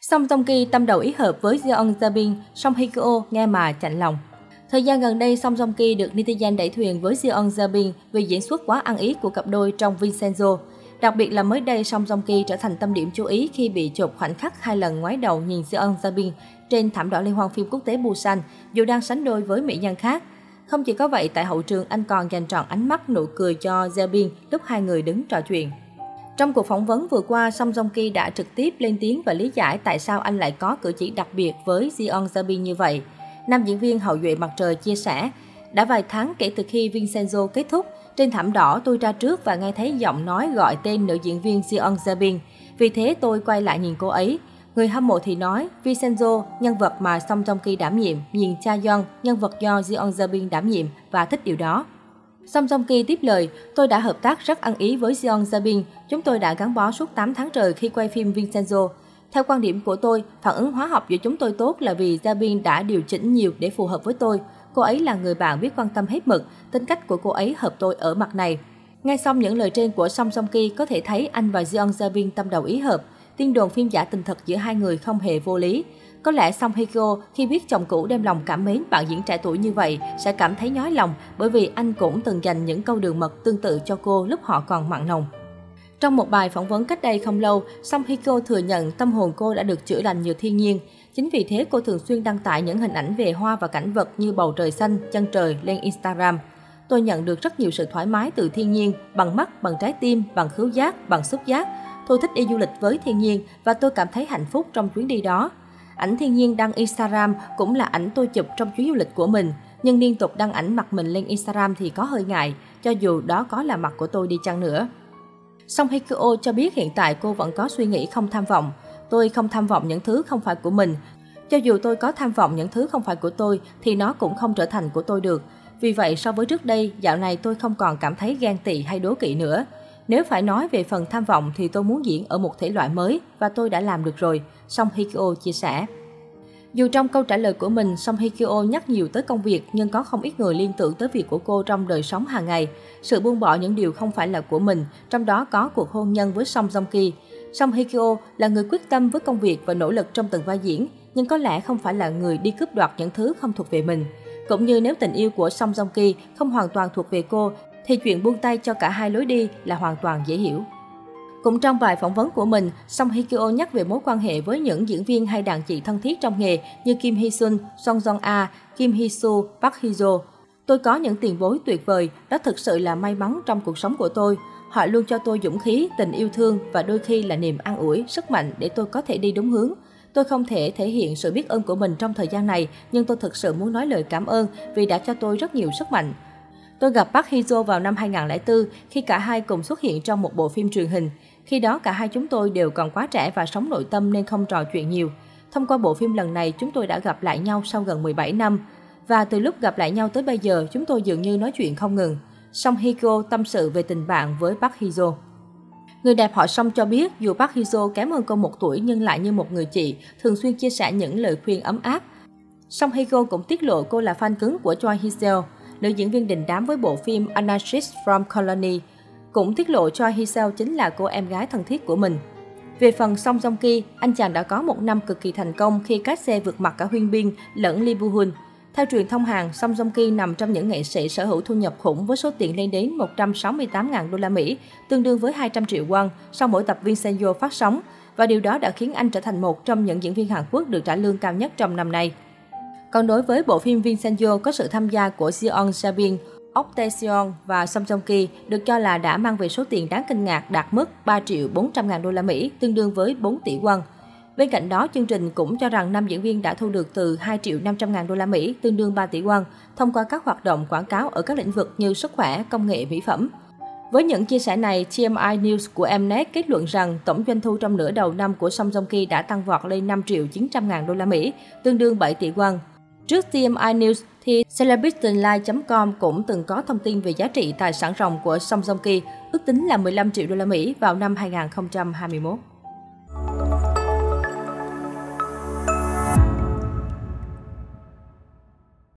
Song Joong Ki tâm đầu ý hợp với Jeon Jabin, song Hye Kyo nghe mà chạnh lòng. Thời gian gần đây, Song Joong Ki được netizen đẩy thuyền với Jeon Jabin vì diễn xuất quá ăn ý của cặp đôi trong Vincenzo. Đặc biệt là mới đây, Song Joong Ki trở thành tâm điểm chú ý khi bị chụp khoảnh khắc hai lần ngoái đầu nhìn Jeon Jabin trên thảm đỏ liên hoan phim quốc tế Busan, dù đang sánh đôi với mỹ nhân khác. Không chỉ có vậy, tại hậu trường anh còn dành trọn ánh mắt nụ cười cho Jabin lúc hai người đứng trò chuyện. Trong cuộc phỏng vấn vừa qua, Song Joong Ki đã trực tiếp lên tiếng và lý giải tại sao anh lại có cử chỉ đặc biệt với Jeon Jabi như vậy. Nam diễn viên hậu duệ mặt trời chia sẻ, đã vài tháng kể từ khi Vincenzo kết thúc, trên thảm đỏ tôi ra trước và nghe thấy giọng nói gọi tên nữ diễn viên Jeon Jabin. Vì thế tôi quay lại nhìn cô ấy. Người hâm mộ thì nói, Vincenzo, nhân vật mà Song Joong Ki đảm nhiệm, nhìn Cha Yeon, nhân vật do Jeon Jabin đảm nhiệm và thích điều đó. Song Song Ki tiếp lời, tôi đã hợp tác rất ăn ý với Zion Zabin, chúng tôi đã gắn bó suốt 8 tháng trời khi quay phim Vincenzo. Theo quan điểm của tôi, phản ứng hóa học giữa chúng tôi tốt là vì Zabin đã điều chỉnh nhiều để phù hợp với tôi. Cô ấy là người bạn biết quan tâm hết mực, tính cách của cô ấy hợp tôi ở mặt này. Nghe xong những lời trên của Song Song Ki có thể thấy anh và Jeon Zabin tâm đầu ý hợp. Tin đồn phim giả tình thật giữa hai người không hề vô lý. Có lẽ Song Hye Kyo khi biết chồng cũ đem lòng cảm mến bạn diễn trẻ tuổi như vậy sẽ cảm thấy nhói lòng bởi vì anh cũng từng dành những câu đường mật tương tự cho cô lúc họ còn mặn nồng. Trong một bài phỏng vấn cách đây không lâu, Song Hye Kyo thừa nhận tâm hồn cô đã được chữa lành nhờ thiên nhiên. Chính vì thế cô thường xuyên đăng tải những hình ảnh về hoa và cảnh vật như bầu trời xanh, chân trời lên Instagram. Tôi nhận được rất nhiều sự thoải mái từ thiên nhiên, bằng mắt, bằng trái tim, bằng khứu giác, bằng xúc giác. Tôi thích đi du lịch với thiên nhiên và tôi cảm thấy hạnh phúc trong chuyến đi đó. Ảnh thiên nhiên đăng Instagram cũng là ảnh tôi chụp trong chuyến du lịch của mình. Nhưng liên tục đăng ảnh mặt mình lên Instagram thì có hơi ngại, cho dù đó có là mặt của tôi đi chăng nữa. Song Hikyo cho biết hiện tại cô vẫn có suy nghĩ không tham vọng. Tôi không tham vọng những thứ không phải của mình. Cho dù tôi có tham vọng những thứ không phải của tôi thì nó cũng không trở thành của tôi được. Vì vậy so với trước đây, dạo này tôi không còn cảm thấy ghen tị hay đố kỵ nữa. Nếu phải nói về phần tham vọng thì tôi muốn diễn ở một thể loại mới và tôi đã làm được rồi, Song Hikyo chia sẻ. Dù trong câu trả lời của mình, Song Hikyo nhắc nhiều tới công việc, nhưng có không ít người liên tưởng tới việc của cô trong đời sống hàng ngày. Sự buông bỏ những điều không phải là của mình, trong đó có cuộc hôn nhân với Song Jong Ki. Song Hikyo là người quyết tâm với công việc và nỗ lực trong từng vai diễn, nhưng có lẽ không phải là người đi cướp đoạt những thứ không thuộc về mình. Cũng như nếu tình yêu của Song Jong Ki không hoàn toàn thuộc về cô, thì chuyện buông tay cho cả hai lối đi là hoàn toàn dễ hiểu. Cũng trong bài phỏng vấn của mình, Song Hye Kyo nhắc về mối quan hệ với những diễn viên hay đàn chị thân thiết trong nghề như Kim Hee Sun, Song Jong A, Kim Hee Soo, Park Hee Jo. Tôi có những tiền bối tuyệt vời, đó thực sự là may mắn trong cuộc sống của tôi. Họ luôn cho tôi dũng khí, tình yêu thương và đôi khi là niềm an ủi, sức mạnh để tôi có thể đi đúng hướng. Tôi không thể thể hiện sự biết ơn của mình trong thời gian này, nhưng tôi thực sự muốn nói lời cảm ơn vì đã cho tôi rất nhiều sức mạnh. Tôi gặp Park Hee Jo vào năm 2004 khi cả hai cùng xuất hiện trong một bộ phim truyền hình. Khi đó cả hai chúng tôi đều còn quá trẻ và sống nội tâm nên không trò chuyện nhiều. Thông qua bộ phim lần này, chúng tôi đã gặp lại nhau sau gần 17 năm. Và từ lúc gặp lại nhau tới bây giờ, chúng tôi dường như nói chuyện không ngừng. Song Hye Kyo tâm sự về tình bạn với Park Hizo. Người đẹp họ Song cho biết dù Park Hizo kém hơn cô một tuổi nhưng lại như một người chị, thường xuyên chia sẻ những lời khuyên ấm áp. Song Hye Kyo cũng tiết lộ cô là fan cứng của Choi Hee Seo, nữ diễn viên đình đám với bộ phim Anarchist from Colony cũng tiết lộ cho Hiseo chính là cô em gái thân thiết của mình. Về phần Song Song Ki, anh chàng đã có một năm cực kỳ thành công khi các xe vượt mặt cả Huyên Bin lẫn Lee Bu Hun. Theo truyền thông Hàn, Song Song Ki nằm trong những nghệ sĩ sở hữu thu nhập khủng với số tiền lên đến 168.000 đô la Mỹ, tương đương với 200 triệu won sau mỗi tập Vincenzo phát sóng, và điều đó đã khiến anh trở thành một trong những diễn viên Hàn Quốc được trả lương cao nhất trong năm nay. Còn đối với bộ phim Vincenzo có sự tham gia của Seon Sabin, Ok và Samsung Joong Ki được cho là đã mang về số tiền đáng kinh ngạc đạt mức 3 triệu 400 ngàn đô la Mỹ, tương đương với 4 tỷ won. Bên cạnh đó, chương trình cũng cho rằng năm diễn viên đã thu được từ 2 triệu 500 ngàn đô la Mỹ, tương đương 3 tỷ won, thông qua các hoạt động quảng cáo ở các lĩnh vực như sức khỏe, công nghệ, mỹ phẩm. Với những chia sẻ này, TMI News của Mnet kết luận rằng tổng doanh thu trong nửa đầu năm của Song Joong Ki đã tăng vọt lên 5 triệu 900 ngàn đô la Mỹ, tương đương 7 tỷ won. Trước TMI News thì celebritylife.com cũng từng có thông tin về giá trị tài sản ròng của Song Joong Ki, ước tính là 15 triệu đô la Mỹ vào năm 2021.